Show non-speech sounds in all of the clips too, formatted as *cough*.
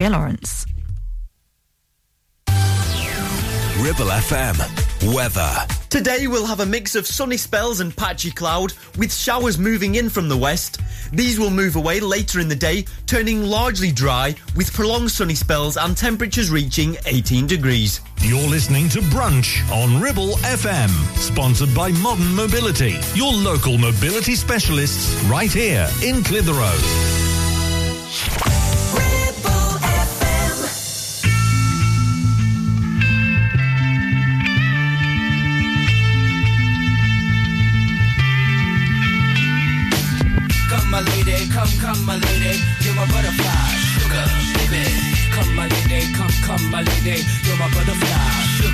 Lawrence. Ribble FM. Weather. Today we'll have a mix of sunny spells and patchy cloud, with showers moving in from the west. These will move away later in the day, turning largely dry, with prolonged sunny spells and temperatures reaching 18 degrees. You're listening to Brunch on Ribble FM, sponsored by Modern Mobility, your local mobility specialists right here in Clitheroe. My lady. You're my butterfly,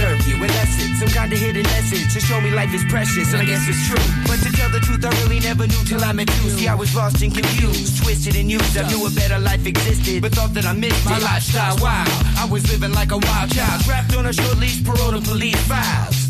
Deserve you. Unless it's some kind of hidden message to show me life is precious, and I guess it's true. But to tell the truth, I really never knew till I met you. See, I was lost and confused, twisted and used. I knew a better life existed, but thought that I missed my lifestyle. Wow, I was living like a wild child, trapped on a short leash, parole to police files.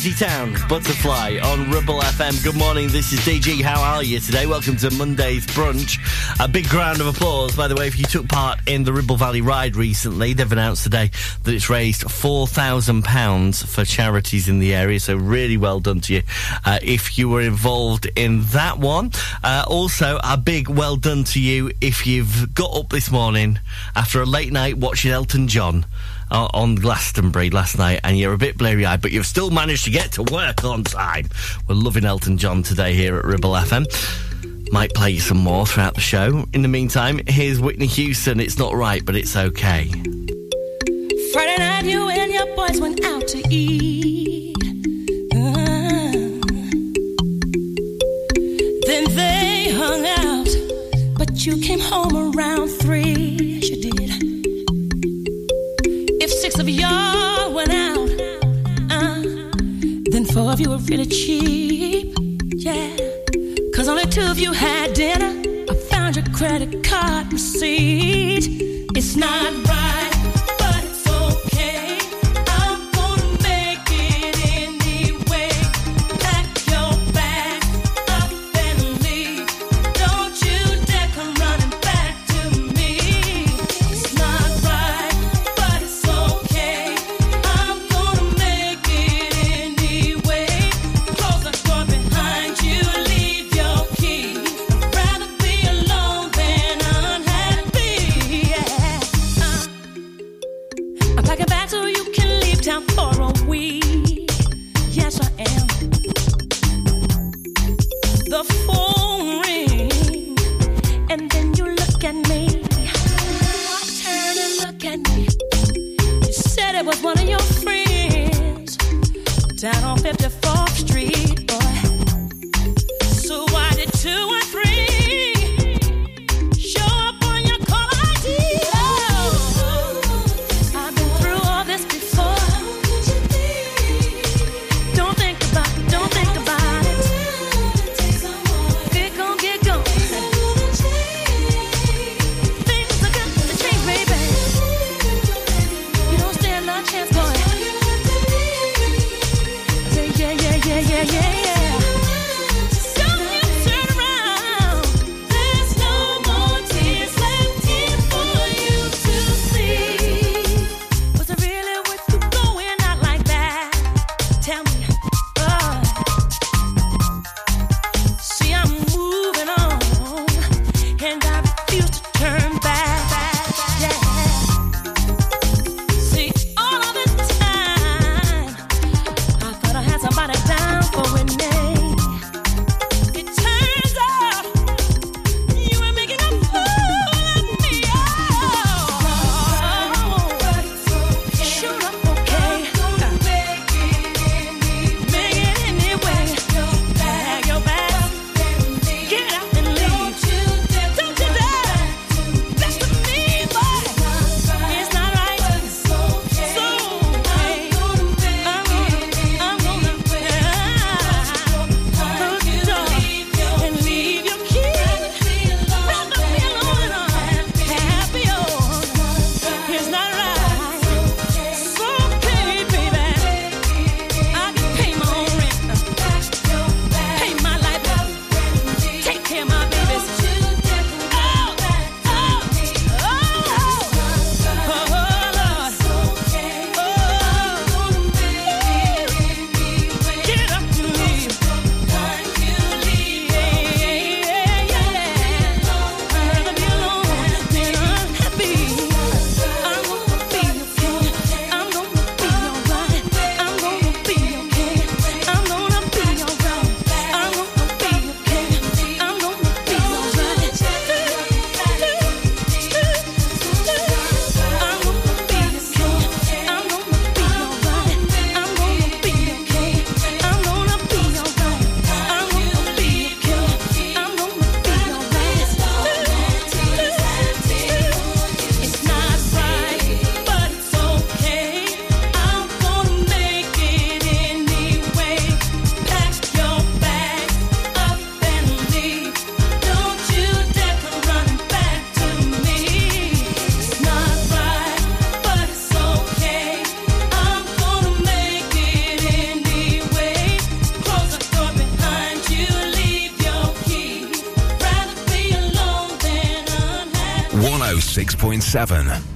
Crazy Town, Butterfly on Ribble FM. Good morning, this is DG. How are you today? Welcome to Monday's brunch. A big round of applause, by the way, if you took part in the Ribble Valley Ride recently. They've announced today that it's raised £4,000 for charities in the area, so really well done to you uh, if you were involved in that one. Uh, also, a big well done to you if you've got up this morning after a late night watching Elton John on Glastonbury last night and you're a bit blurry eyed, but you've still managed to get to work on time. We're loving Elton John today here at Ribble FM. Might play you some more throughout the show. In the meantime, here's Whitney Houston. It's not right, but it's okay. Friday night, you and your boys went out to eat. Uh, then they hung out, but you came home around three. Did. Of y'all went out, uh, then four of you were really cheap. Yeah. Cause only two of you had dinner. I found your credit card receipt. It's not right, 106.7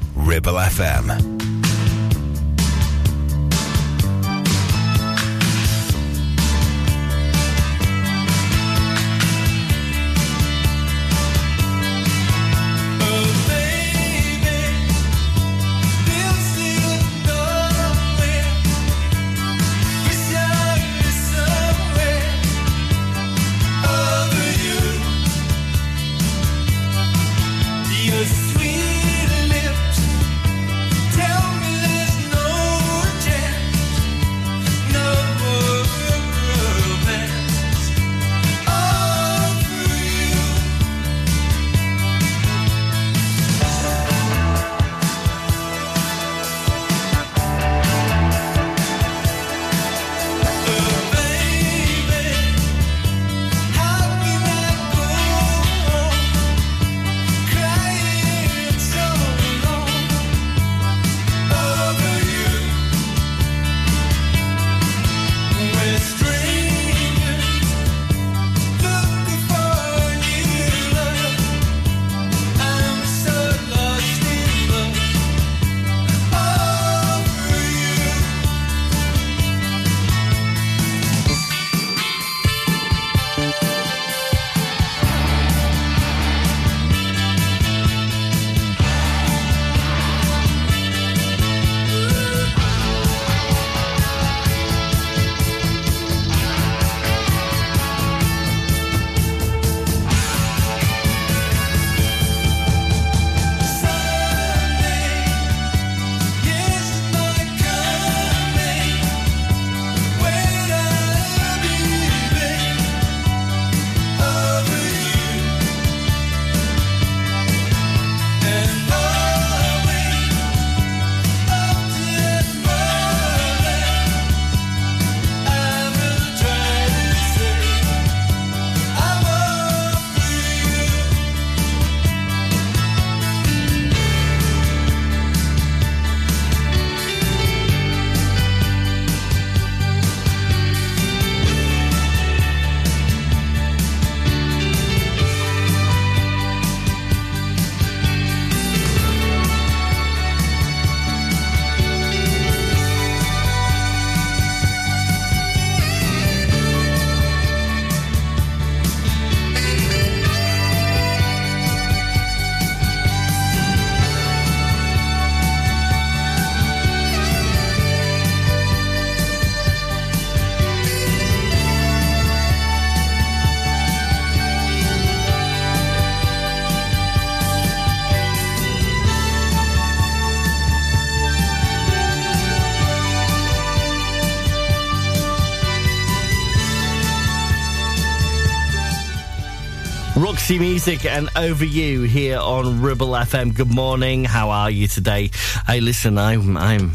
Roxy Music and Over You here on Ribble FM. Good morning. How are you today? Hey, listen, I'm I'm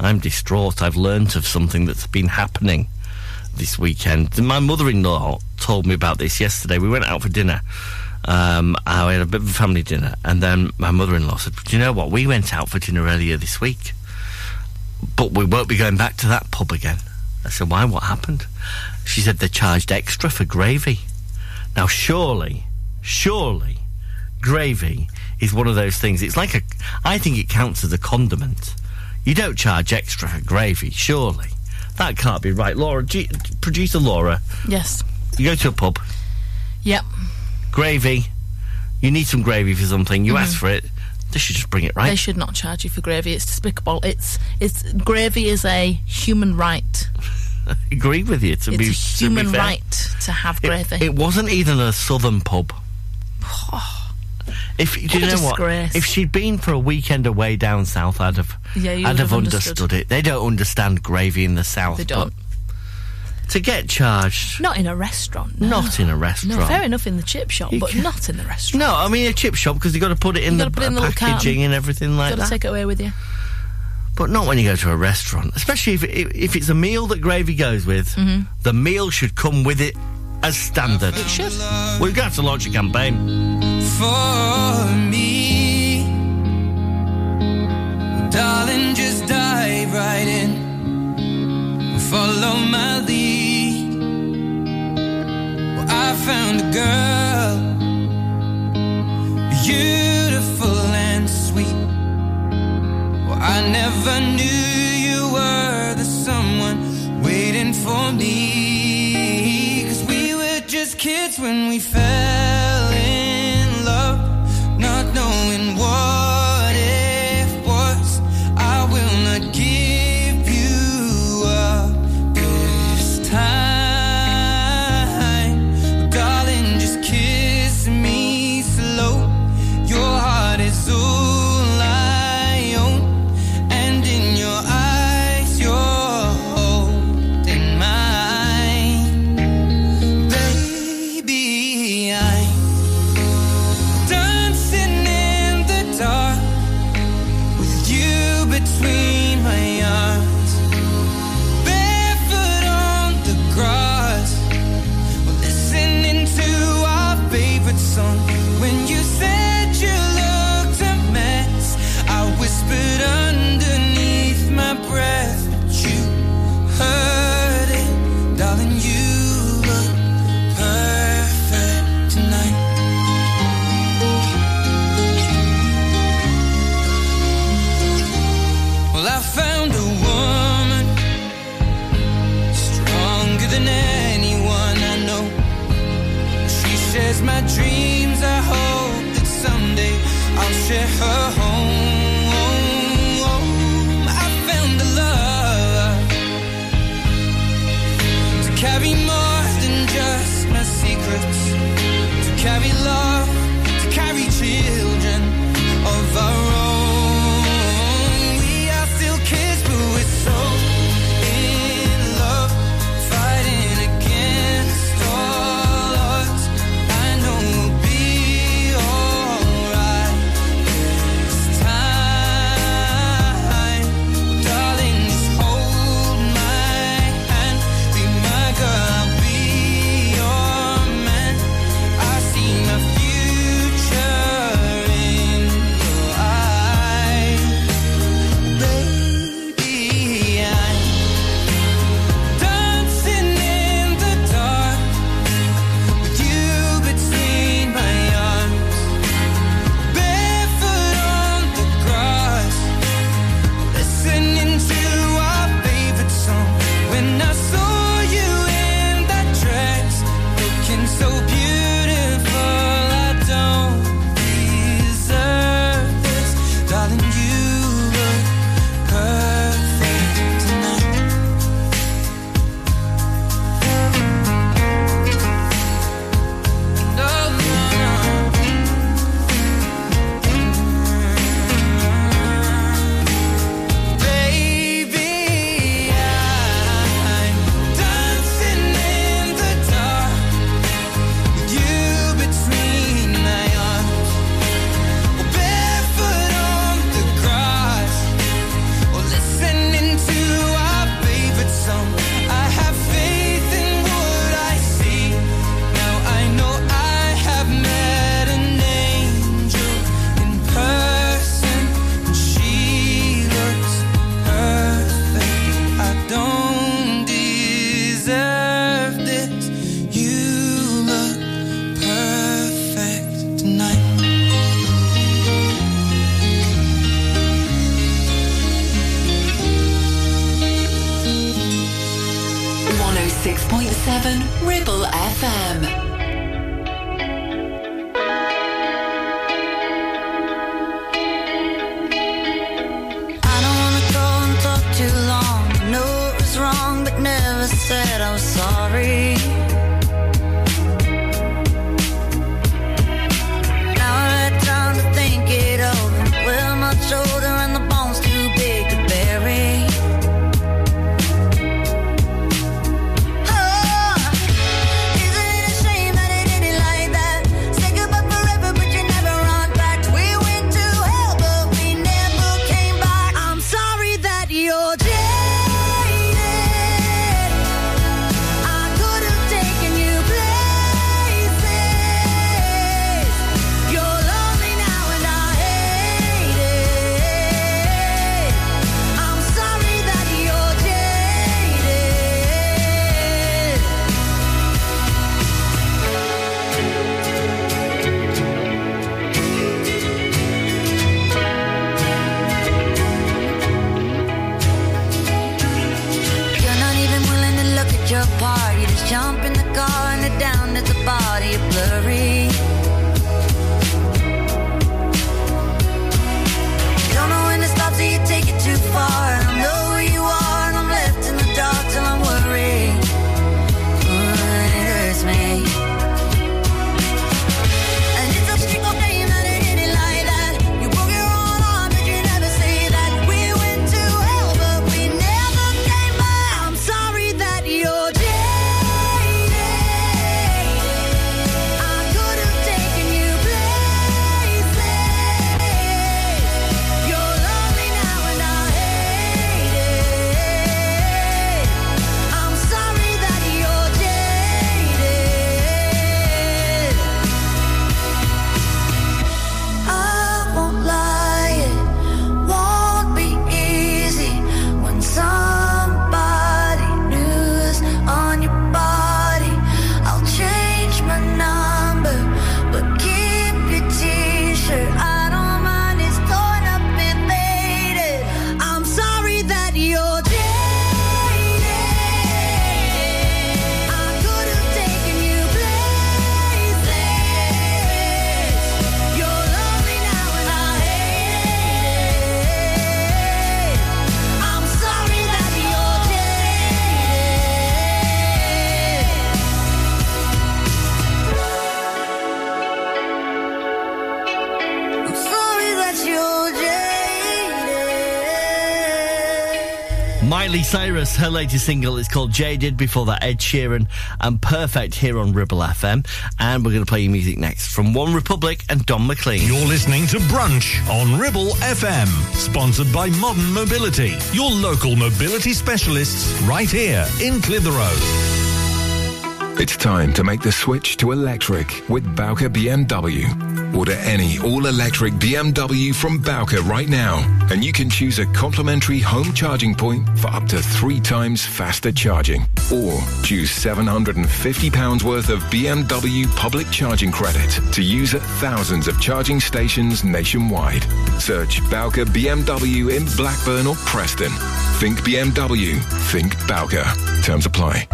I'm distraught. I've learnt of something that's been happening this weekend. My mother-in-law told me about this yesterday. We went out for dinner. Um, I had a bit of a family dinner, and then my mother-in-law said, "Do you know what? We went out for dinner earlier this week, but we won't be going back to that pub again." I said, "Why? What happened?" She said they charged extra for gravy. Now, surely, surely, gravy is one of those things. It's like a. I think it counts as a condiment. You don't charge extra for gravy, surely. That can't be right. Laura, G- producer Laura, Yes. you go to a pub, Yep. gravy, you need some gravy for something, you ask for it, they should just bring it Mm-hmm. They should not charge you for gravy. It's despicable. It's it's gravy is a human right. I *laughs* agree with you, to It's be a to human fair. right to have gravy. It, it wasn't even a southern pub. If do you What know what? disgrace. If she'd been for a weekend away down south, I'd have, Yeah, I'd have have understood. understood. it. They don't understand gravy in the south. They don't. To get charged, Not in a restaurant. No. not in a restaurant. No, fair enough in the chip shop, You but can- not in the restaurant. No, I mean a chip shop because you got to put it in You the put in the packaging and everything like that. Got to take it away with you. But not when you go to a restaurant, especially if if if it's a meal that gravy goes with. Mm-hmm. The meal should come with it as standard. It should. We've got to launch a campaign. for me. Darling, just dive right in. Follow my lead. Well, I found a girl, beautiful and sweet. Well, I never knew you were the someone waiting for me. Kids when we fell Miley Cyrus, her latest single is called Jaded. Before that, Ed Sheeran and Perfect here on Ribble FM. And we're going to play you music next from One Republic and Don McLean. You're listening to Brunch on Ribble FM, sponsored by Modern Mobility, your local mobility specialists right here in Clitheroe. It's time to make the switch to electric with Bowker BMW. Order any all-electric BMW from Bowker right now, and you can choose a complimentary home charging point for up to three times faster charging. Or choose £750 worth of BMW public charging credit to use at thousands of charging stations nationwide. Search Bowker BMW in Blackburn or Preston. Think BMW. Think Bowker. Terms apply.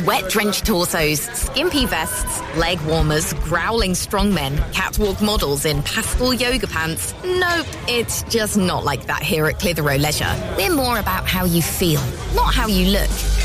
Sweat drenched torsos, skimpy vests, leg warmers, growling strongmen, catwalk models in pastel yoga pants. Nope, it's just not like that here at Clitheroe Leisure. We're more about how you feel, not how you look.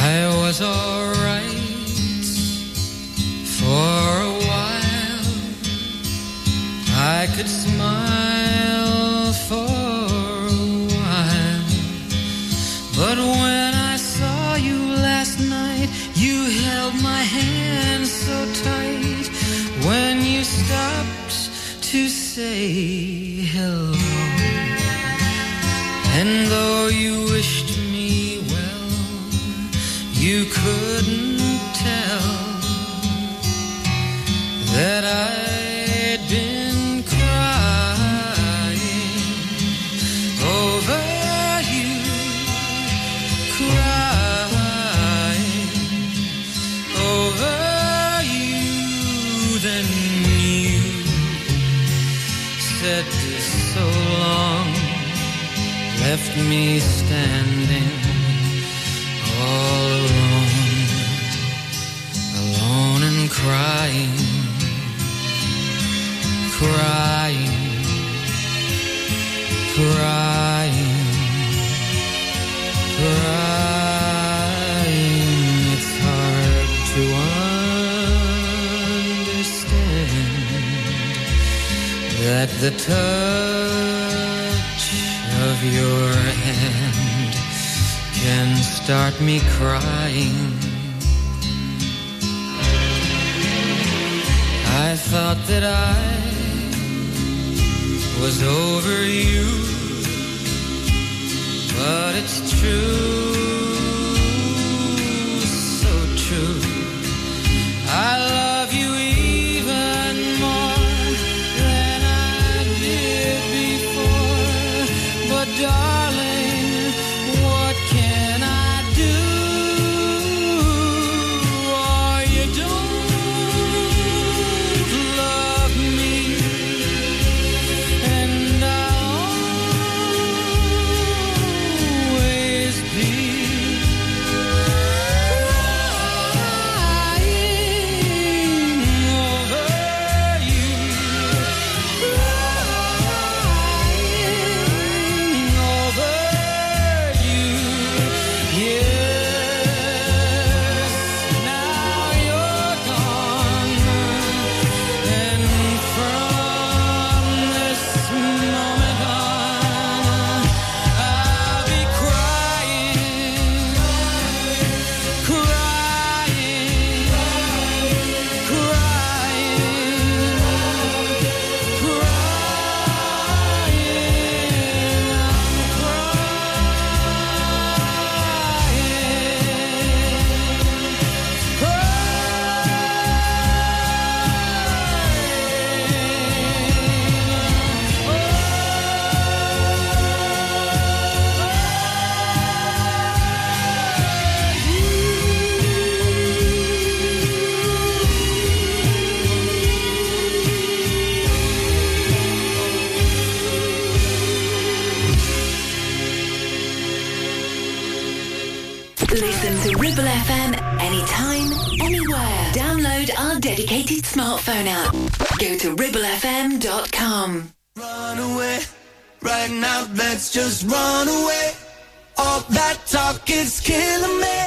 I was alright for a while. I could smile say hello. And though you wished left me standing all alone, alone and crying, crying, crying, crying. It's hard to understand that the touch your hand can start me crying. I thought that I was over you, but it's true, so true. I love smartphone app. Go to ribblefm.com. Run away, right now, let's just run away. All that talk is killing me.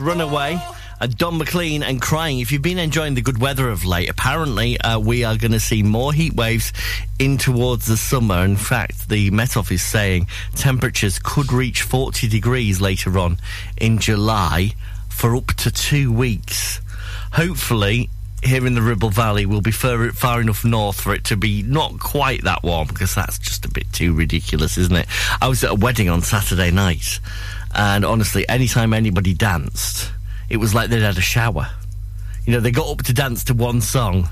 Runaway. And Don McLean and crying. If you've been enjoying the good weather of late, apparently uh, we are going to see more heat waves in towards the summer. In fact, the Met Office is saying temperatures could reach 40 degrees later on in July for up to two weeks. Hopefully, here in the Ribble Valley, we'll be far, far enough north for it to be not quite that warm because that's just a bit too ridiculous, isn't it? I was at a wedding on Saturday night, and honestly, anytime anybody danced, it was like they'd had a shower. You know, they got up to dance to one song,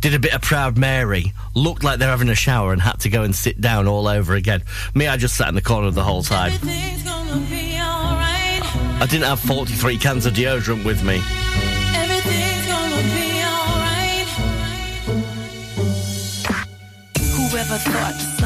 did a bit of Proud Mary, looked like they're having a shower, and had to go and sit down all over again. Me, I just sat in the corner the whole time. Everything's gonna be alright. I didn't have 43 cans of deodorant with me. Everything's gonna be alright. Whoever thought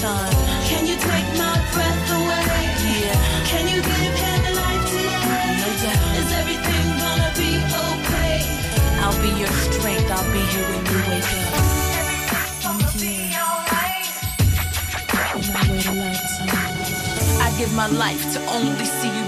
Time. Can you take my breath away? Yeah. Can you give him life today? No doubt. Is everything gonna be okay? I'll be your strength. I'll be here when you wake up. I give my life to only see you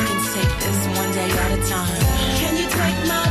day at a time. Can you take my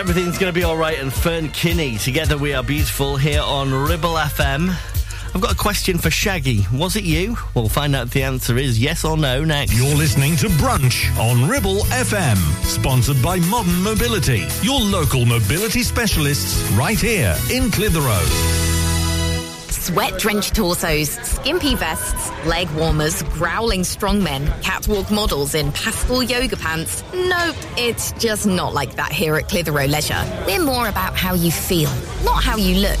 Everything's going to be all right, and Fern Kinney. Together we are beautiful here on Ribble FM. I've got a question for Shaggy. Was it you? We'll find out if the answer is yes or no next. You're listening to Brunch on Ribble FM, sponsored by Modern Mobility, your local mobility specialists right here in Clitheroe. Sweat drenched torsos, skimpy vests, leg warmers, growling strongmen, catwalk models in pastel yoga pants. Nope, it's just not like that here at Clitheroe Leisure. We're more about how you feel, not how you look.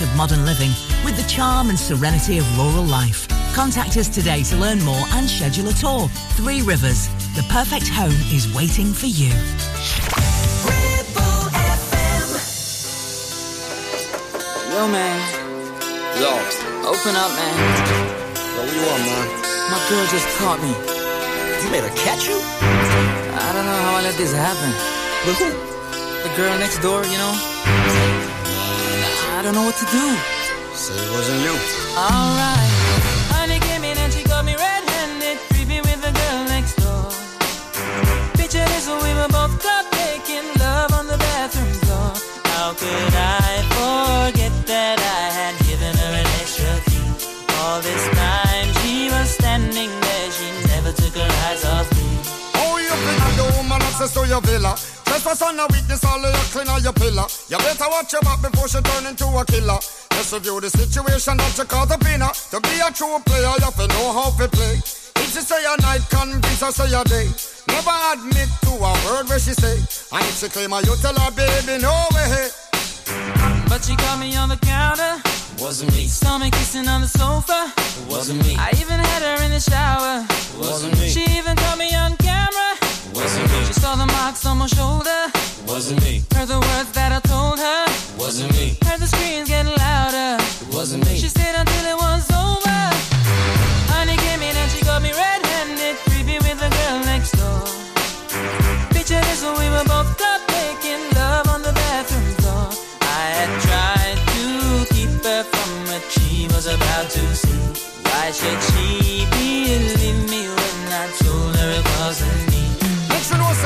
of modern living with the charm and serenity of rural life. Contact us today to learn more and schedule a tour. Three Rivers, the perfect home is waiting for you. Yo, man. Yo. Open up, man. Yo, what you want, man? My girl just caught me. You made her catch you? I don't know how I let this happen. But who? The girl next door, you know? I don't know what to do. Say it wasn't you. Alright. Honey came in and she got me red-handed, creepy with the girl next door. Picture this, we were both caught making love on the bathroom floor. How could I forget that I had given her an extra key? All this time she was standing there, she never took her eyes off me. Oh, you think I'm the woman access to your villa? Trespass on a witness, all of your clean on your pillar. You better watch your back before she turn into a killer. Just review the situation that you call the winner. To be a true player, you have to know how to play. If she say a night, convince her say a day. Never admit to a word where she say. And if she claim her, you tell her, baby, no way. But she caught me on the counter. Wasn't me. Saw me kissing on the sofa. Wasn't me. I even had her in the shower. Wasn't me. She even caught me on camera. Wasn't me. She saw the marks on my shoulder. Wasn't me. Heard the words that I told her. Wasn't me. Heard the screams getting louder. Wasn't me. She stayed until it was over. Honey came in and she got me red-handed, creepy with the girl next door. Picture this, when we were both caught making love on the bathroom floor. I had tried to keep her from what she was about to see. Why should she believe me when I told her it wasn't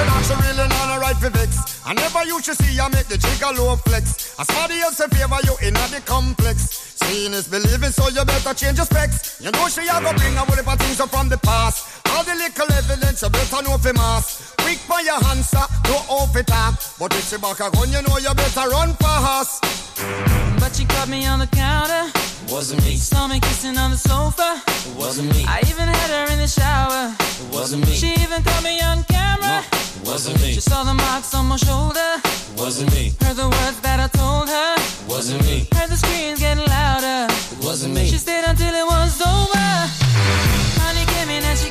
that she really not a right for vex. I never you to see I make the jigger low flex. As somebody else in favor you in the complex. Seeing is believing, so you better change your specs. You know she a go bring a whole heap of things up from the past. All the little evidence you better know for mass. Quick for your answer, no off it. But if she back a gun, you know you better run fast. But she caught me on the counter. Wasn't me. Saw me kissing on the sofa. Wasn't me. I even had her in the shower. Wasn't me. She even caught me on camera. Wasn't me. She saw the marks on my shoulder. Wasn't me. Heard the words that I told her. Wasn't me. Heard the screams getting louder. Wasn't me. She stayed until it was over. Honey came in and she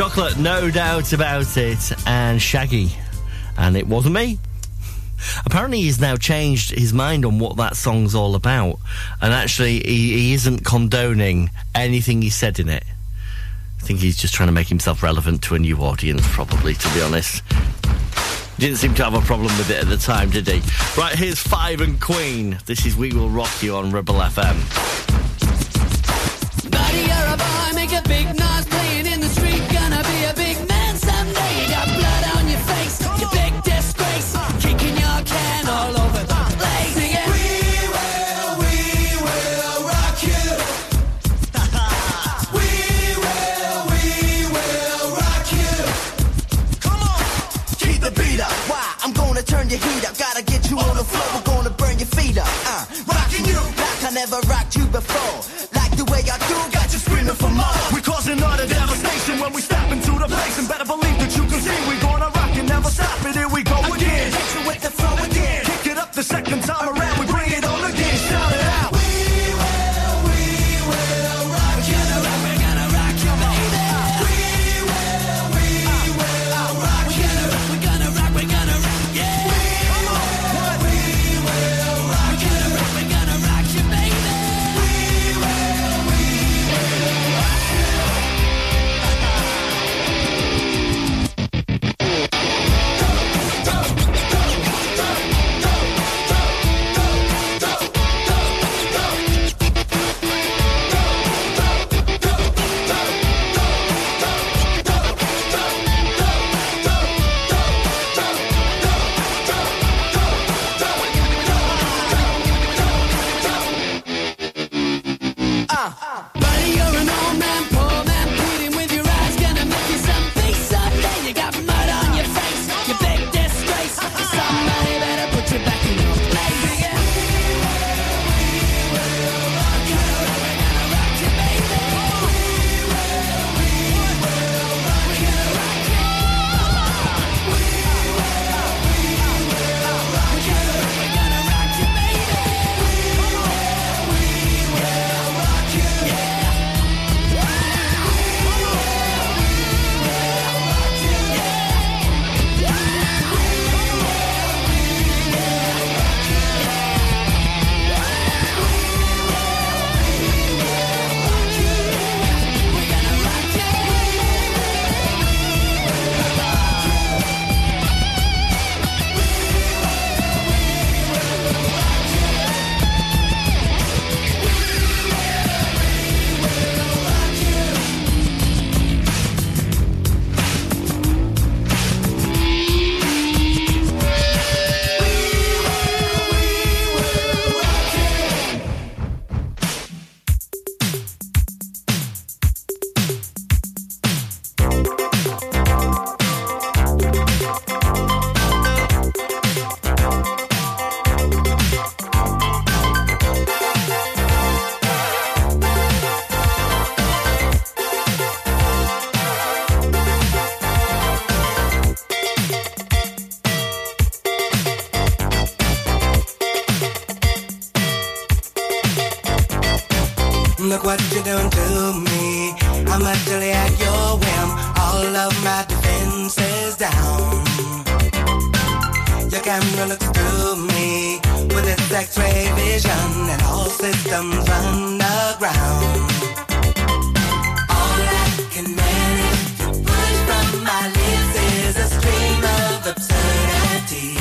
Chocolate, no doubt about it, and Shaggy. And it wasn't me. Apparently, he's now changed his mind on what that song's all about. And actually, he, he isn't condoning anything he said in it. I think he's just trying to make himself relevant to a new audience, probably, to be honest. Didn't seem to have a problem with it at the time, did he? Right, here's Five and Queen. This is We Will Rock You on Ribble FM. Buddy, you're a boy, make a big noise. before. Like the way I do, got you screaming for more. We're causing all the devastation when we step into the place. And better believe that you can see we Look what you done to me. I'm utterly at your whim. All of my defenses down. Your camera looks through me with its X-ray vision, and all systems underground. All I can manage to push from my lips is a stream of absurdity.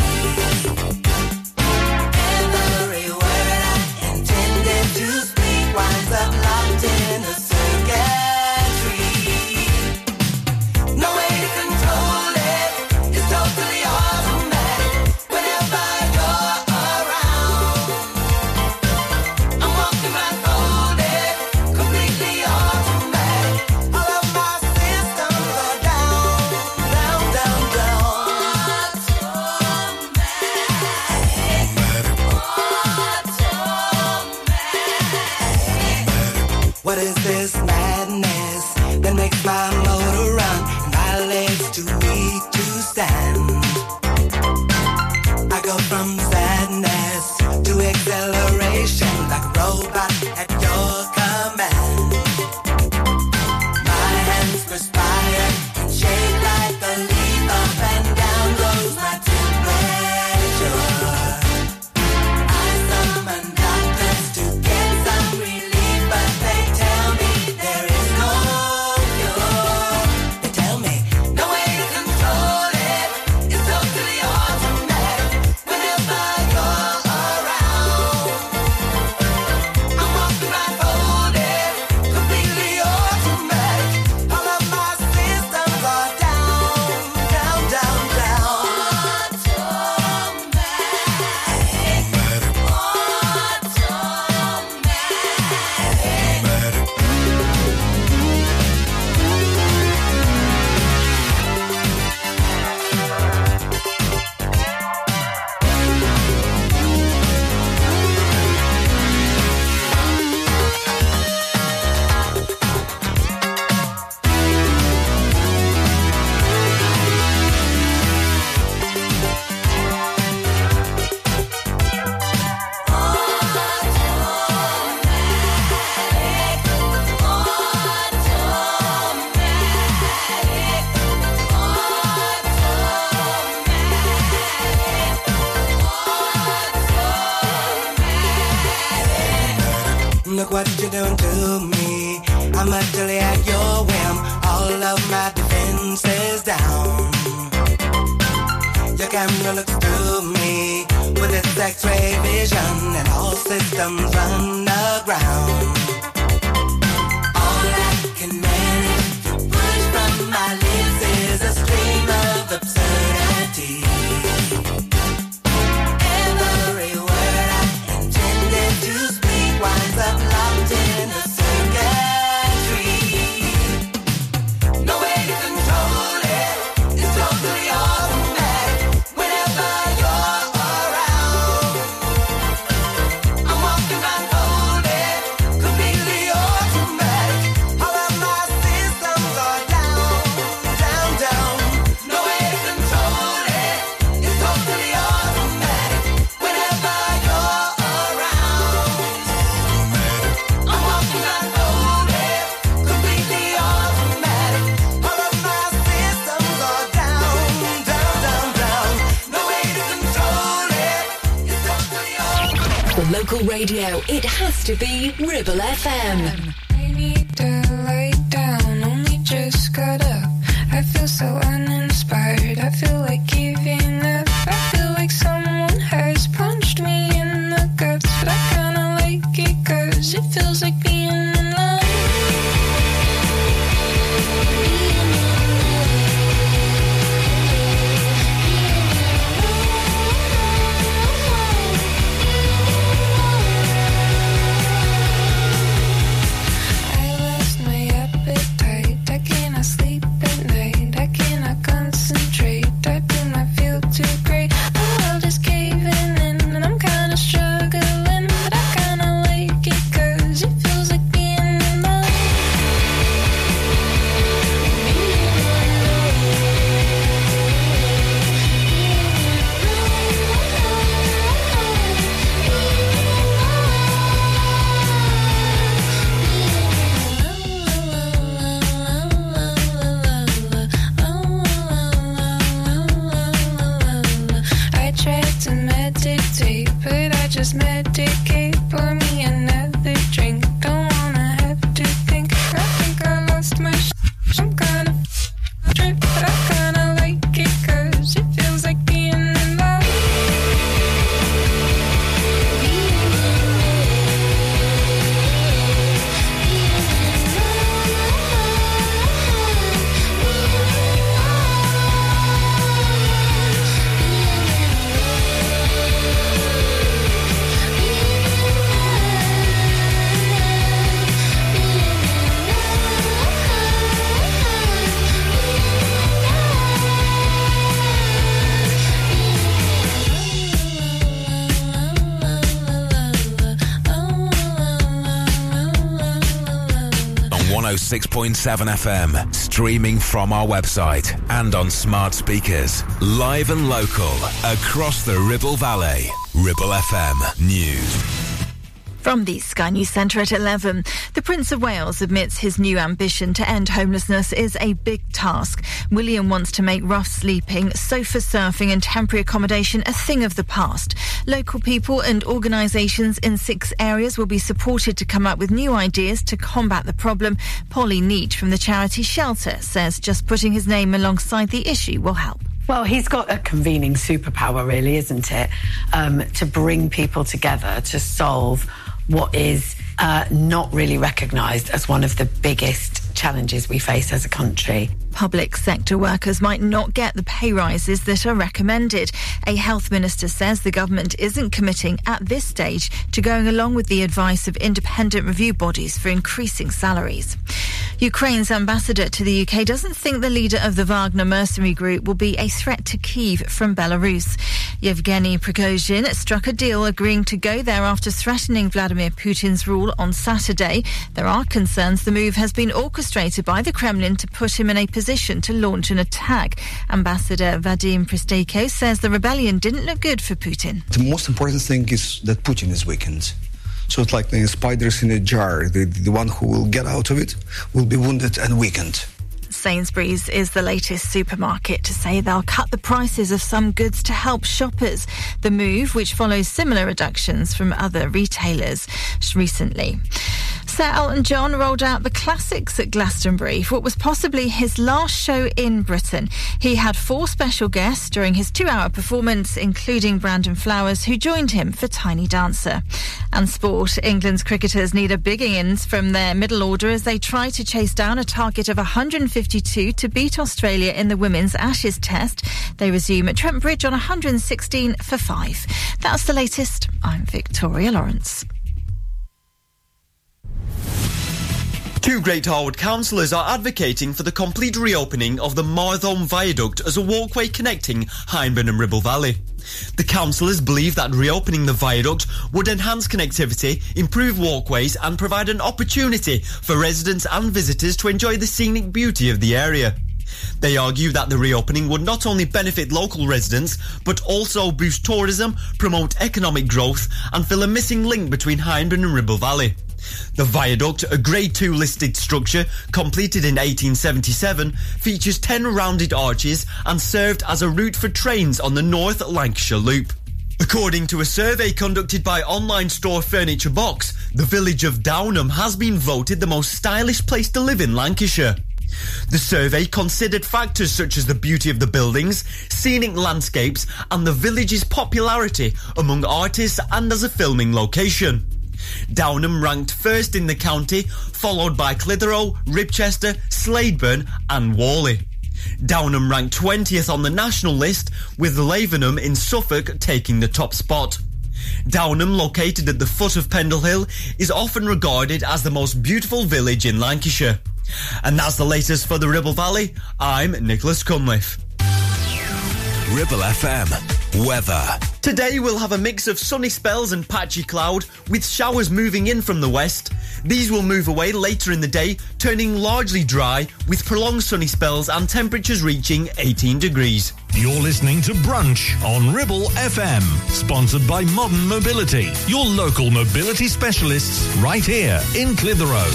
It has to be Ribble FM. 106.7 FM, streaming from our website and on smart speakers. Live and local across the Ribble Valley. Ribble FM News. From the Sky News Centre at 11, the Prince of Wales admits his new ambition to end homelessness is a big task. William wants to make rough sleeping, sofa surfing and temporary accommodation a thing of the past. Local people and organisations in six areas will be supported to come up with new ideas to combat the problem. Polly Neate from the charity Shelter says just putting his name alongside the issue will help. Well, he's got a convening superpower, really, isn't it? Um, to bring people together to solve what is uh, not really recognised as one of the biggest challenges we face as a country. Public sector workers might not get the pay rises that are recommended. A health minister says the government isn't committing at this stage to going along with the advice of independent review bodies for increasing salaries. Ukraine's ambassador to the UK doesn't think the leader of the Wagner mercenary group will be a threat to Kiev from Belarus. Yevgeny Prigozhin struck a deal agreeing to go there after threatening Vladimir Putin's rule on Saturday. There are concerns the move has been orchestrated by the Kremlin to put him in a position to launch an attack. Ambassador Vadim Prystaiko says the rebellion didn't look good for Putin. The most important thing is that Putin is weakened. So it's like the spiders in a jar. The, the one who will get out of it will be wounded and weakened. Sainsbury's is the latest supermarket to say they'll cut the prices of some goods to help shoppers. The move, which follows similar reductions from other retailers recently. Sir Elton John rolled out the classics at Glastonbury for what was possibly his last show in Britain. He had four special guests during his two hour performance, including Brandon Flowers, who joined him for Tiny Dancer. And sport, England's cricketers need a big innings from their middle order as they try to chase down a target of 152 to beat Australia in the women's Ashes test. They resume at Trent Bridge on 116 for five. That's the latest. I'm Victoria Lawrence. Two Great Harwood councillors are advocating for the complete reopening of the Martholme Viaduct as a walkway connecting Hyndburn and Ribble Valley. The councillors believe that reopening the viaduct would enhance connectivity, improve walkways and provide an opportunity for residents and visitors to enjoy the scenic beauty of the area. They argue that the reopening would not only benefit local residents, but also boost tourism, promote economic growth and fill a missing link between Hyndburn and Ribble Valley. The viaduct, a Grade 2 listed structure completed in 1877, features 10 rounded arches and served as a route for trains on the North Lancashire Loop. According to a survey conducted by online store Furniture Box, the village of Downham has been voted the most stylish place to live in Lancashire. The survey considered factors such as the beauty of the buildings, scenic landscapes, and the village's popularity among artists and as a filming location. Downham ranked first in the county, followed by Clitheroe, Ribchester, Slaidburn, and Whalley. Downham ranked 20th on the national list, with Lavenham in Suffolk taking the top spot. Downham, located at the foot of Pendle Hill, is often regarded as the most beautiful village in Lancashire. And that's the latest for the Ribble Valley. I'm Nicholas Cunliffe. Ribble FM. Weather. Today we'll have a mix of sunny spells and patchy cloud, with showers moving in from the west. These will move away later in the day, turning largely dry, with prolonged sunny spells and temperatures reaching 18 degrees. You're listening to Brunch on Ribble FM, sponsored by Modern Mobility, your local mobility specialists right here in Clitheroe.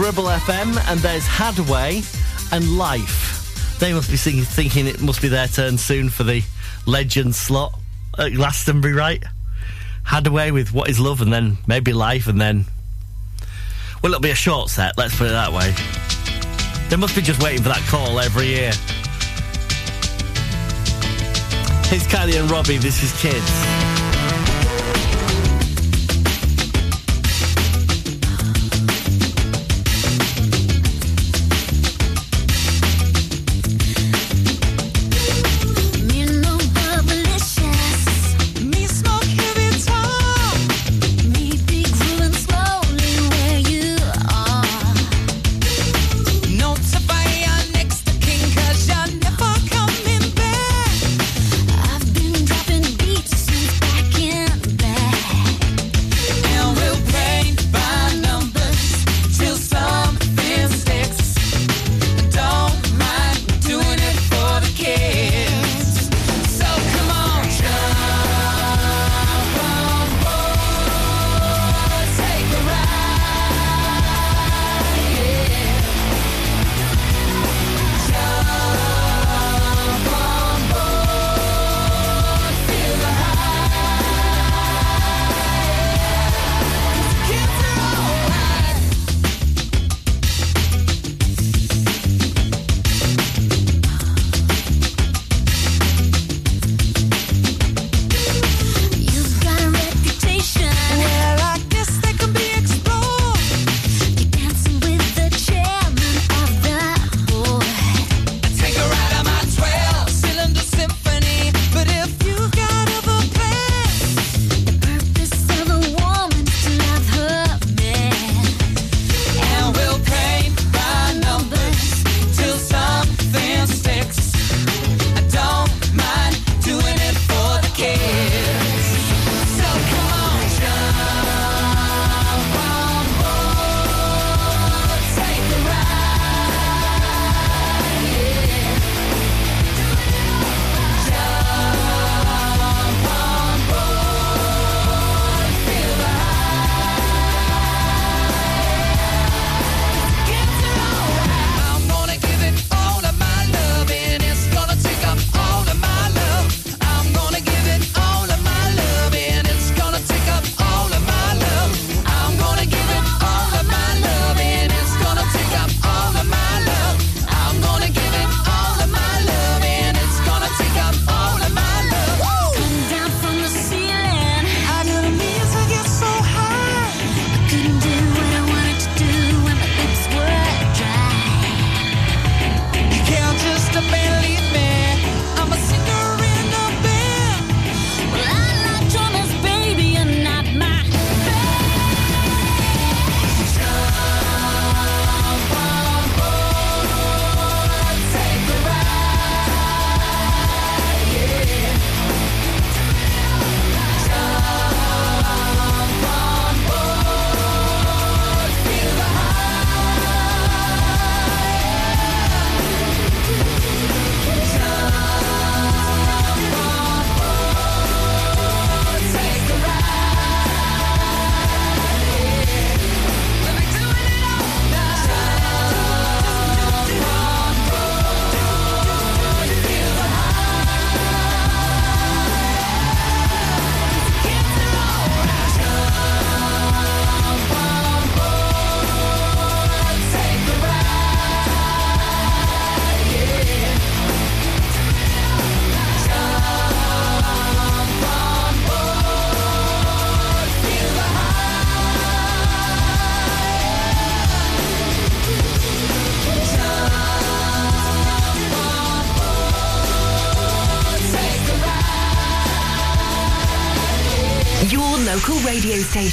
Ribble FM, and there's Haddaway and Life. They must be thinking it must be their turn soon for the legend slot at Glastonbury, right? Haddaway with What Is Love, and then maybe Life, and then. Well, it'll be a short set, let's put it that way. They must be just waiting for that call every year. It's Kylie and Robbie, this is Kids.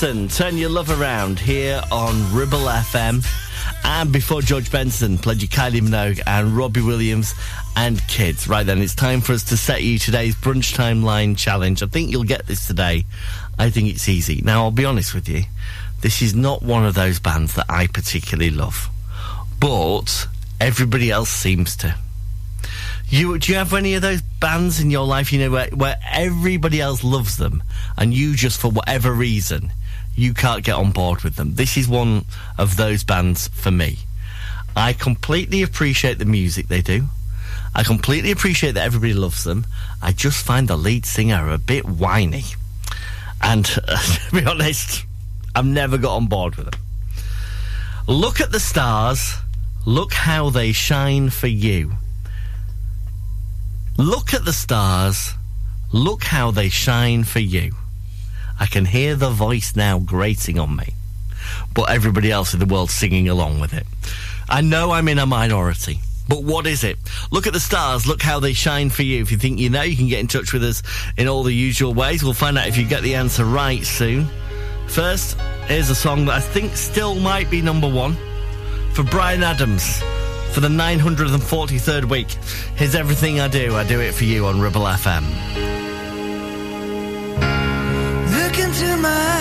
Benson, turn your love around here on Ribble FM. And before George Benson, played you Kylie Minogue and Robbie Williams and Kids. Right then, it's time for us to set you today's brunch timeline challenge. I think you'll get this today. I think it's easy. Now, I'll be honest with you. This is not one of those bands that I particularly love. But everybody else seems to. You do you have any of those bands in your life, you know, where, where everybody else loves them and you just for whatever reason you can't get on board with them? This is one of those bands for me. I completely appreciate the music they do. I completely appreciate that everybody loves them. I just find the lead singer a bit whiny. And *laughs* to be honest, I've never got on board with them. Look at the stars. Look how they shine for you. Look at the stars. Look how they shine for you. I can hear the voice now grating on me, but everybody else in the world singing along with it. I know I'm in a minority, but what is it? Look at the stars. Look how they shine for you. If you think you know, you can get in touch with us in all the usual ways. We'll find out if you get the answer right soon. First, here's a song that I think still might be number one for Bryan Adams for the 943rd week. Here's everything I do. I do it for you on Ribble FM. Look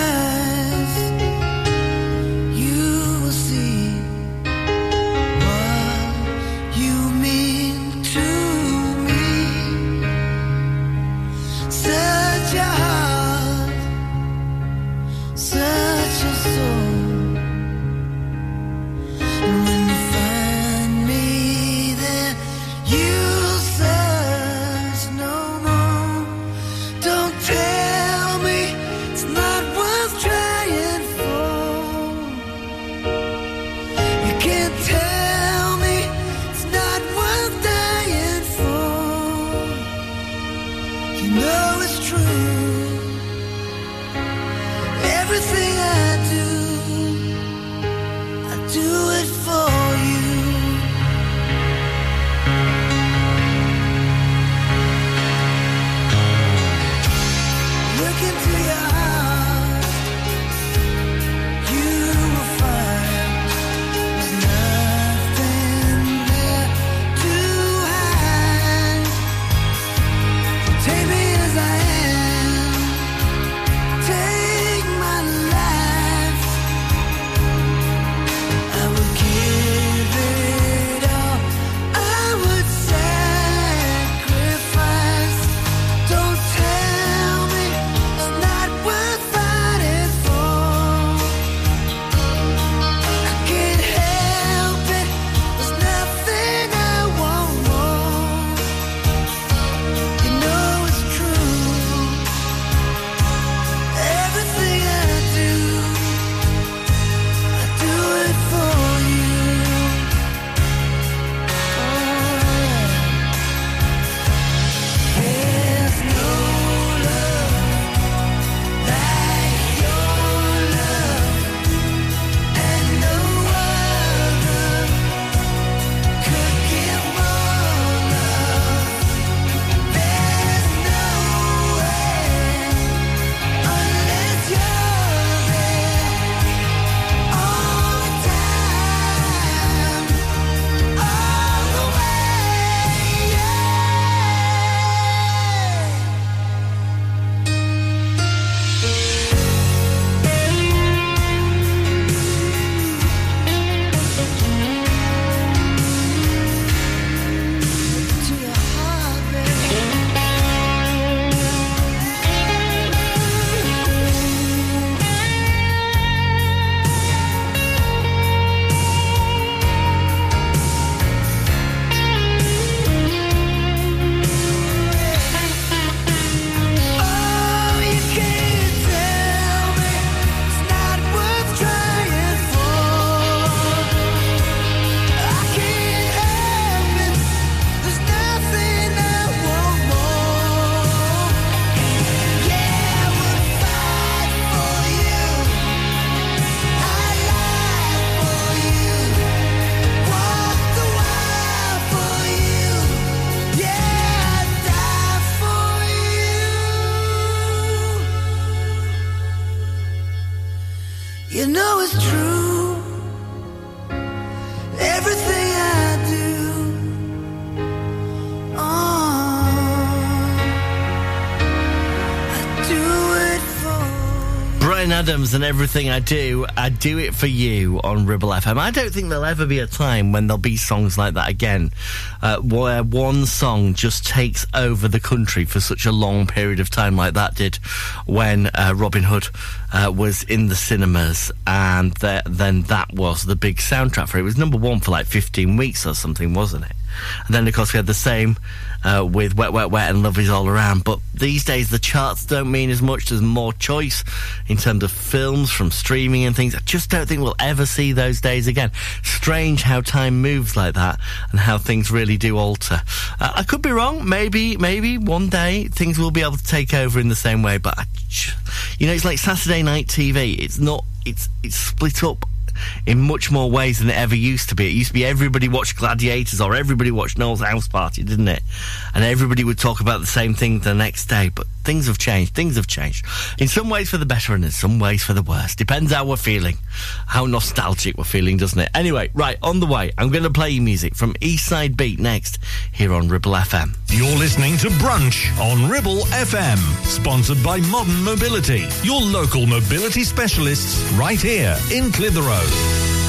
Adams and everything I do, I do it for you on Ribble FM. I don't think there'll ever be a time when there'll be songs like that again, uh, where one song just takes over the country for such a long period of time, like that did when uh, Robin Hood uh, was in the cinemas, and th- then that was the big soundtrack for it. It was number one for like 15 weeks or something, wasn't it? And then, of course, we had the same uh, with Wet, Wet, Wet and Love Is All Around. But these days, the charts don't mean as much. There's more choice in terms of films from streaming and things. I just don't think we'll ever see those days again. Strange how time moves like that and how things really do alter. Uh, I could be wrong. Maybe, maybe one day things will be able to take over in the same way. But, I, you know, it's like Saturday night TV. It's not, it's, it's split up in much more ways than it ever used to be. It used to be everybody watched Gladiators or everybody watched Noel's House Party, didn't it? And everybody would talk about the same thing the next day. But things have changed. Things have changed. In some ways for the better and in some ways for the worse. Depends how we're feeling. How nostalgic we're feeling, doesn't it? Anyway, right, on the way, I'm going to play you music from Eastside Beat next here on Ribble FM. You're listening to Brunch on Ribble FM, sponsored by Modern Mobility, your local mobility specialists right here in Clitheroe.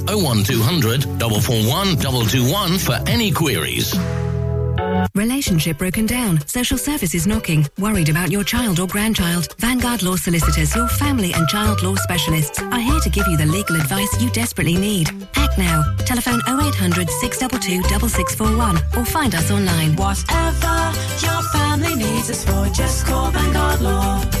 01200 441 221 for any queries. Relationship broken down. Social services knocking. Worried about your child or grandchild. Vanguard Law Solicitors, your family and child law specialists, are here to give you the legal advice you desperately need. Act now. Telephone 0800 622 6641 or find us online. Whatever your family needs us for, just call Vanguard Law.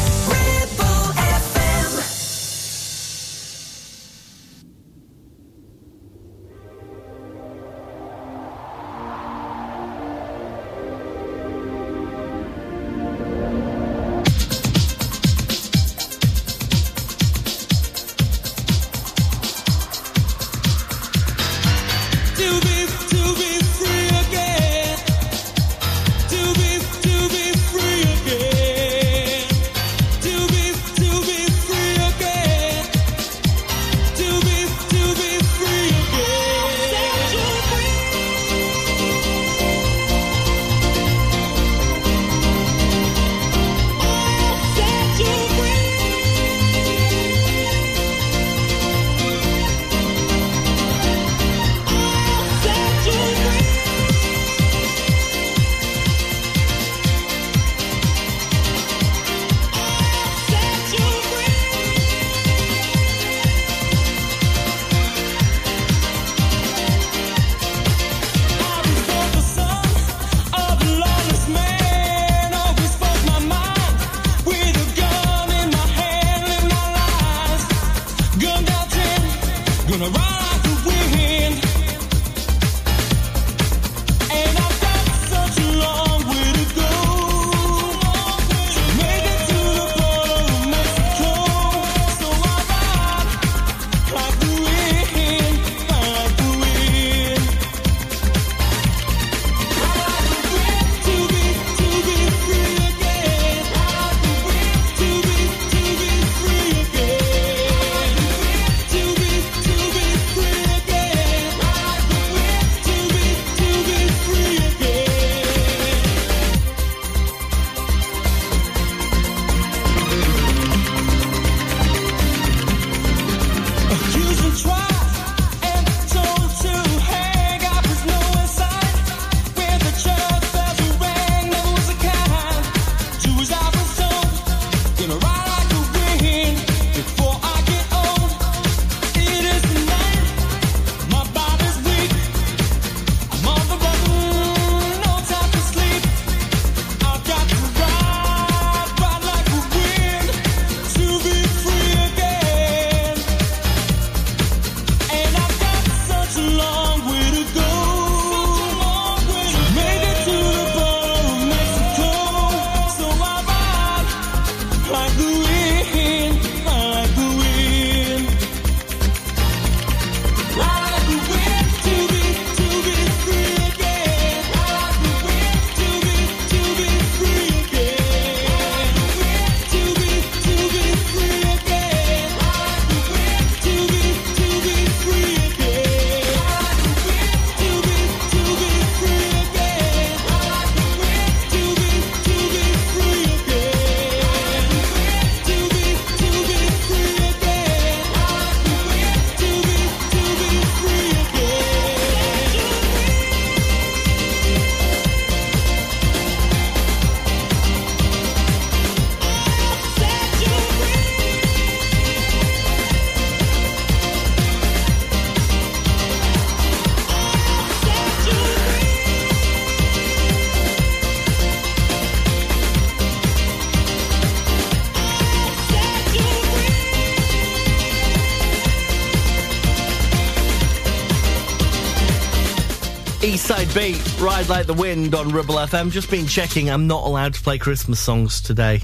East Side Beat, Ride Like the Wind on Ribble FM. Just been checking, I'm not allowed to play Christmas songs today.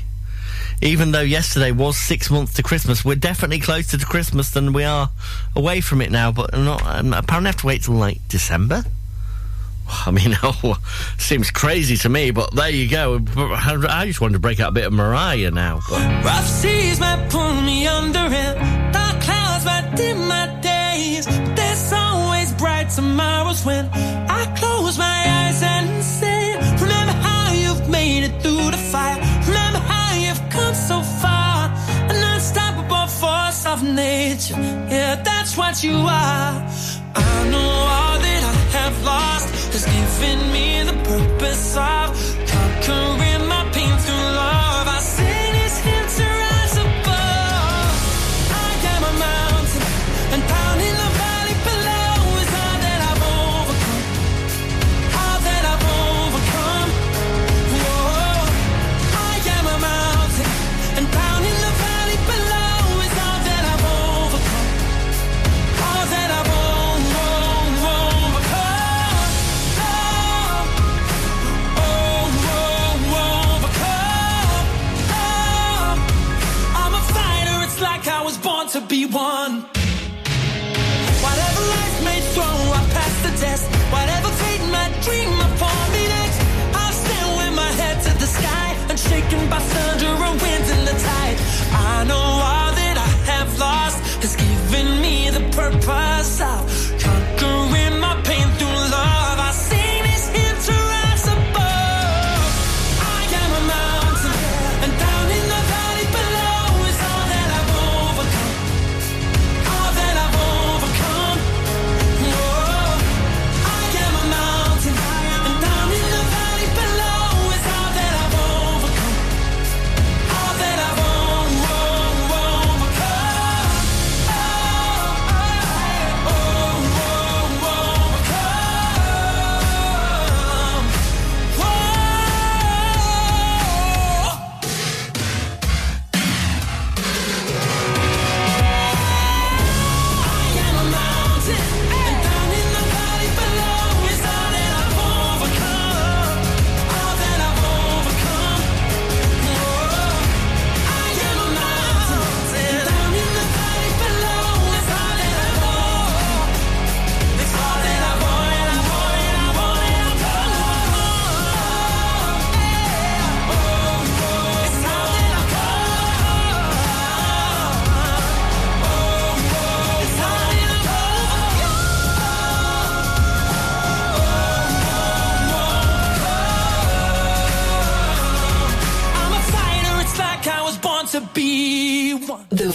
Even though yesterday was six months to Christmas, we're definitely closer to Christmas than we are away from it now. But I'm not, I'm apparently have to wait till like December. *laughs* I mean, *laughs* oh, seems crazy to me, but there you go. I just wanted to break out a bit of Mariah now. But Rough seas might pull me under and dark clouds might dim my days. Always bright tomorrows when I close my eyes and say, Remember how you've made it through the fire. Remember how you've come so far. An unstoppable force of nature. Yeah, that's what you are. I know all that I have lost has given me the purpose of conquering to be one. Whatever life may throw, I pass the test. Whatever fate might dream upon me next, I'll stand with my head to the sky, unshaken by thunder and winds and the tide. I know all that I have lost has given me the purpose of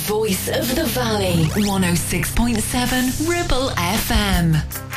voice of the valley. 106.7 Ribble FM.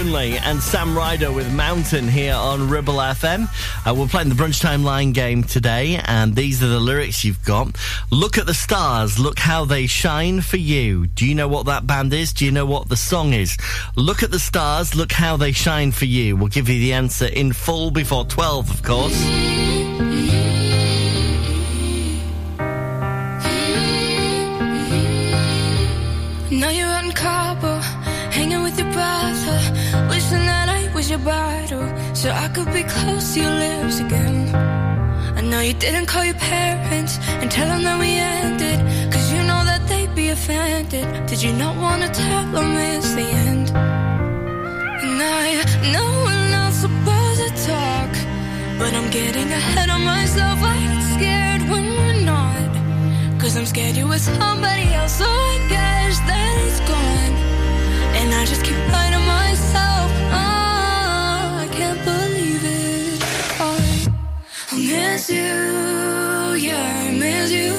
And Sam Ryder with Mountain here on Ribble FM. Uh, we're playing the Brunch Time Line game today, and these are the lyrics you've got. Look at the stars, look how they shine for you. Do you know what that band is? Do you know what the song is? Look at the stars, look how they shine for you. We'll give you the answer in full before 12, of course. Bottle, so I could be close to your lips again. I know you didn't call your parents and tell them that we ended, cause you know that they'd be offended. Did you not wanna tell them it's the end? And I know we're not supposed to talk, but I'm getting ahead of myself. I get scared when we're not. Cause I'm scared you with somebody else, so I guess that it's gone. And I just keep lying can't believe it. I miss you, yeah, I miss you.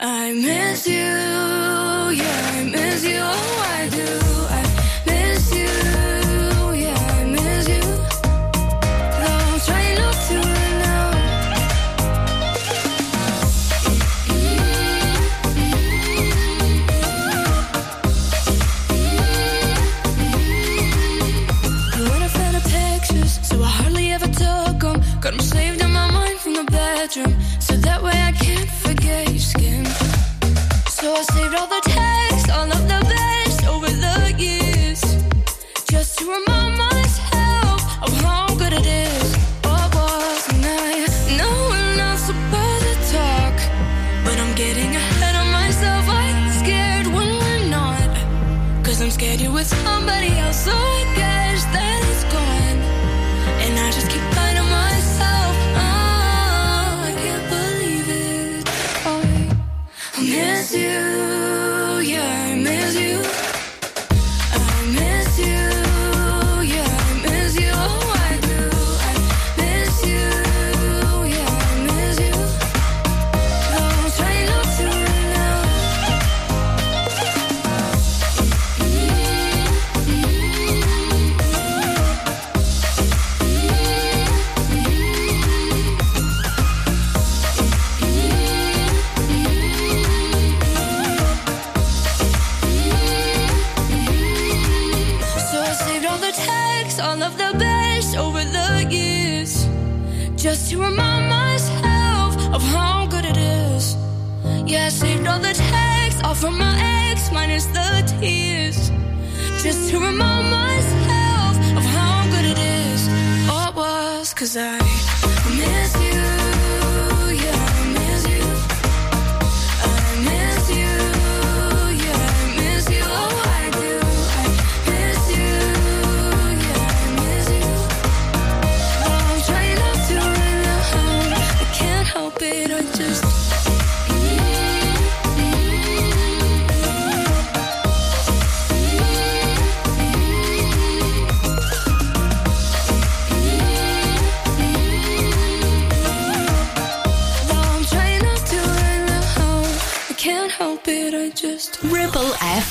I miss you, yeah, bedroom, so that way I can't forget your skin. So I saved all the texts, all of the best over the years, just to remind myself of how good it is. What was I know we're not supposed to talk, but I'm getting ahead of myself. I'm scared when we're not. Cause I'm scared you're with somebody else, so miss all the texts, all from my ex, minus the tears, just to remind myself of how good it is. It was, cause I miss you.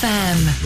FM.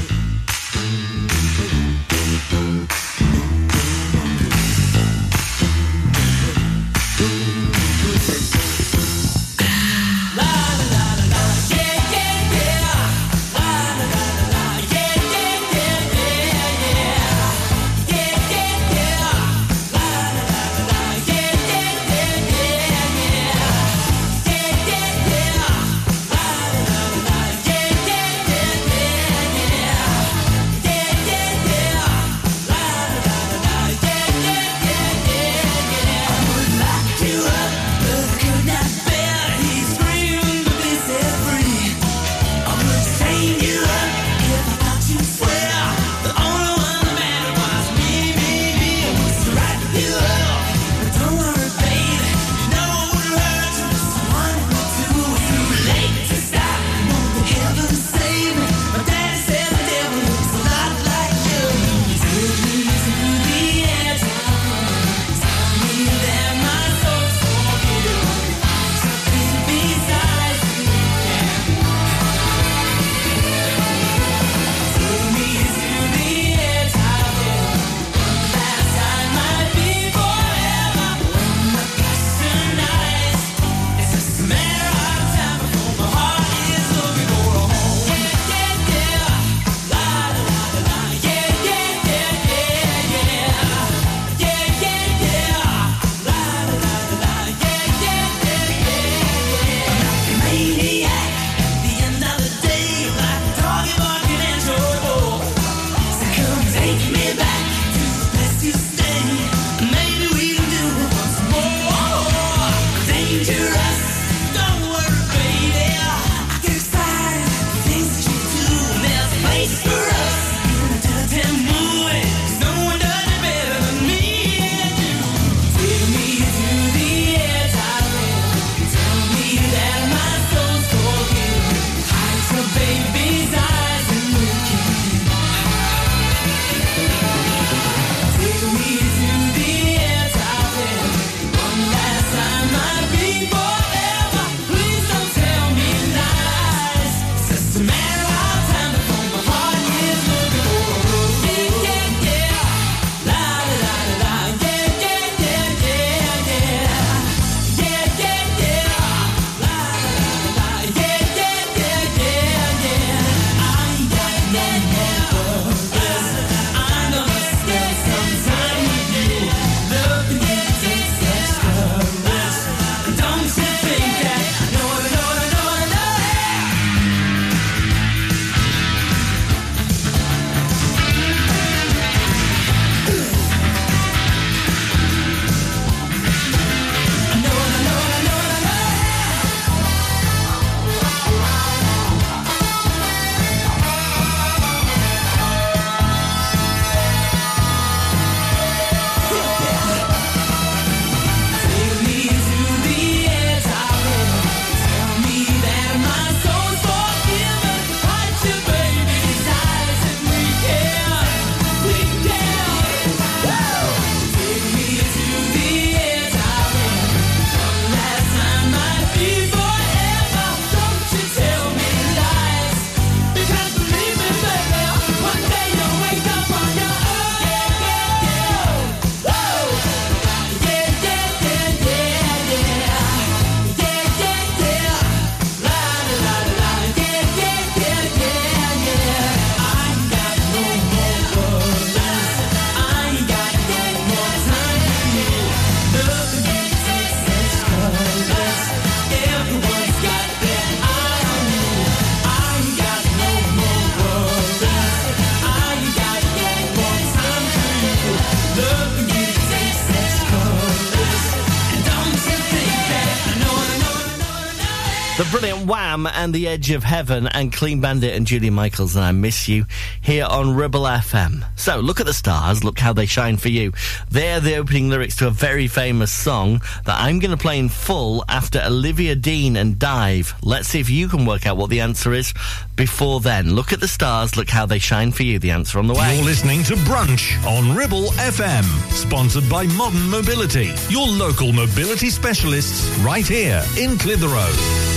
The Edge of Heaven and Clean Bandit and Julia Michaels and I Miss You here on Ribble FM. So look at the stars, look how they shine for you. They're the opening lyrics to a very famous song that I'm going to play in full after Olivia Dean and Dive. Let's see if you can work out what the answer is before then. Look at the stars, look how they shine for you. The answer on the way. You're listening to Brunch on Ribble FM, sponsored by Modern Mobility, your local mobility specialists right here in Clitheroe.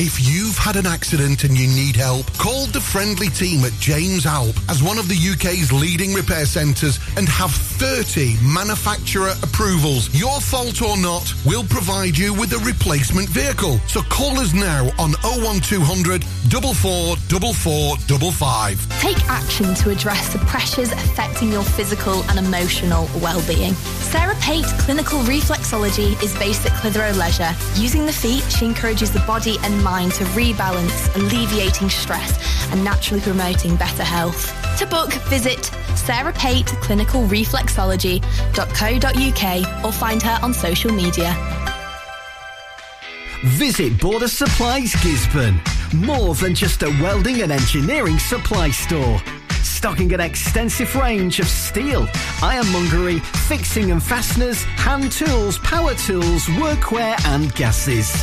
If you've had an accident and you need help, call the friendly team at James Alp as one of the UK's leading repair centres and have 30 manufacturer approvals. Your fault or not, we'll provide you with a replacement vehicle. So call us now on 01200 444455. Take action to address the pressures affecting your physical and emotional well-being. Sarah Pate Clinical Reflexology is based at Clitheroe Leisure. Using the feet, she encourages the body and mind to rebalance, alleviating stress and naturally promoting better health. To book, visit Sarah Pate Clinical Reflexology.co.uk or find her on social media. Visit Border Supplies Gisburn. More than just a welding and engineering supply store. Stocking an extensive range of steel, ironmongery, fixing and fasteners, hand tools, power tools, workwear and gases.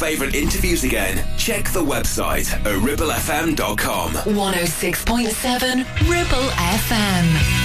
favourite interviews again, check the website ribblefm.com. 106.7 Ribble FM.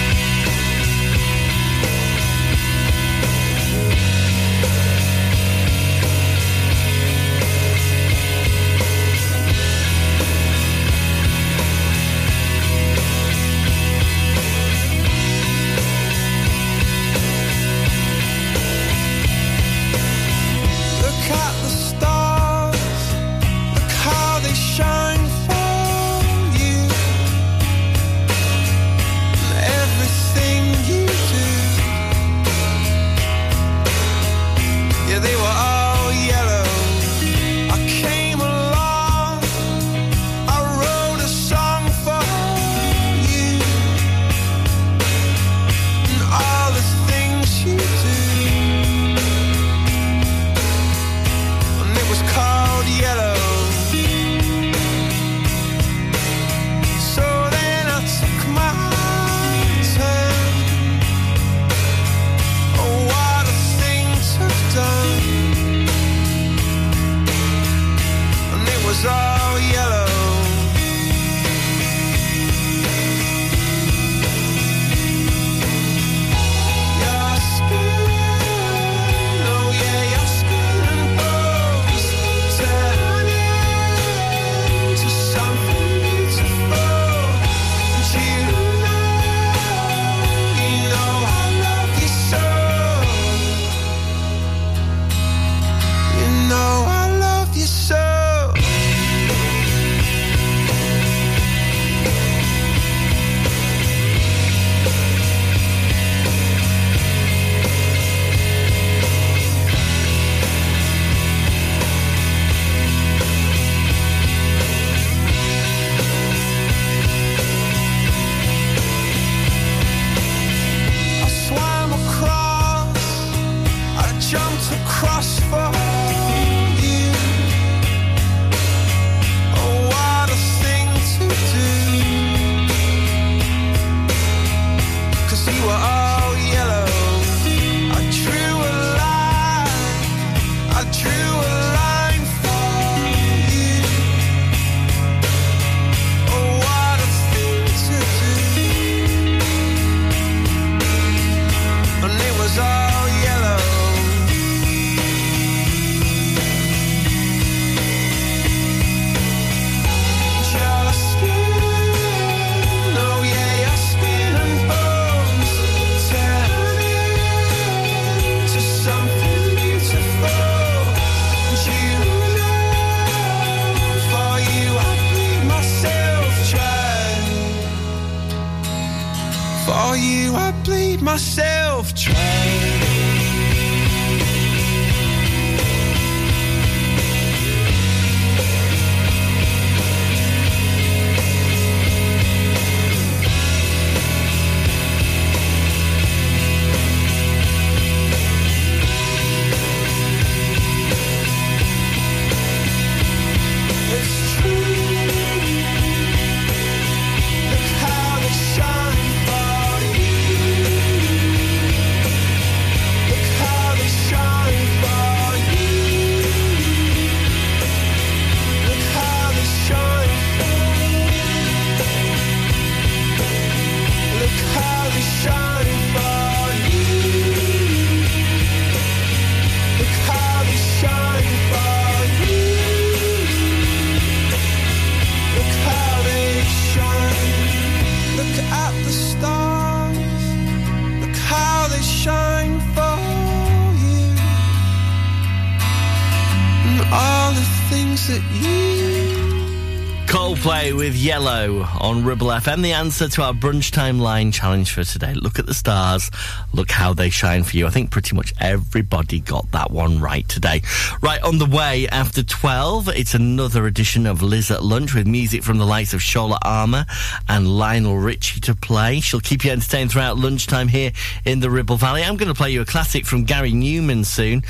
with Yellow on Ribble FM. The answer to our brunch time line challenge for today. Look at the stars. Look how they shine for you. I think pretty much everybody got that one right today. Right on the way after 12, it's another edition of Liz at Lunch with music from the likes of Shola Ama and Lionel Richie to play. She'll keep you entertained throughout lunchtime here in the Ribble Valley. I'm going to play you a classic from Gary Numan soon.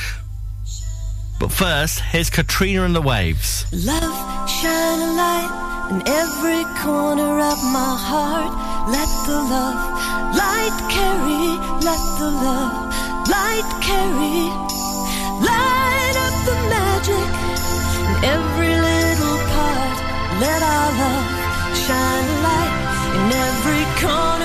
But first, here's Katrina and the Waves. Love, shine a light in every corner of my heart. Let the love light carry, let the love light carry, light up the magic in every little part. Let our love shine a light in every corner.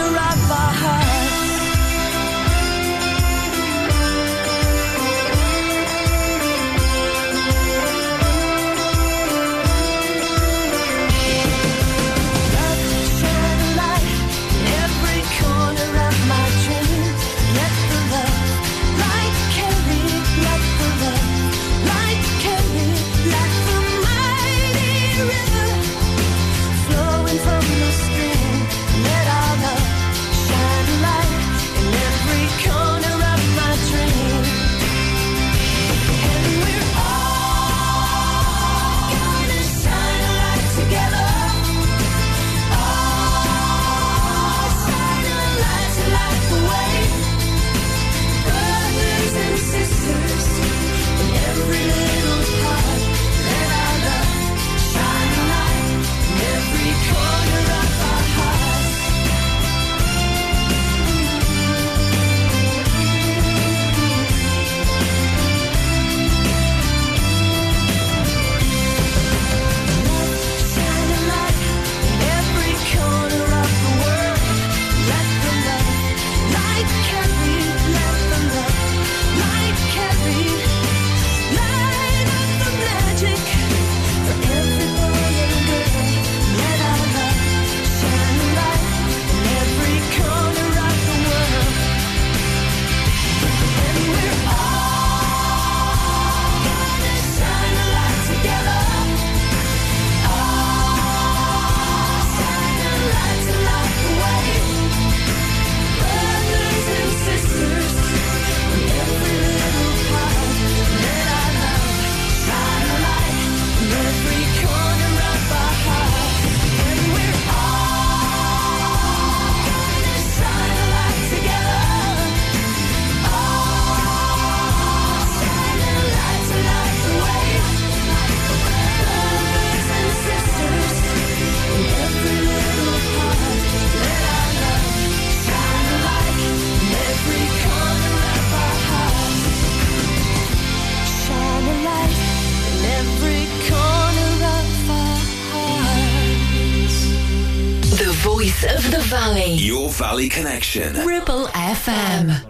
of the valley. Your valley connection. Ribble FM.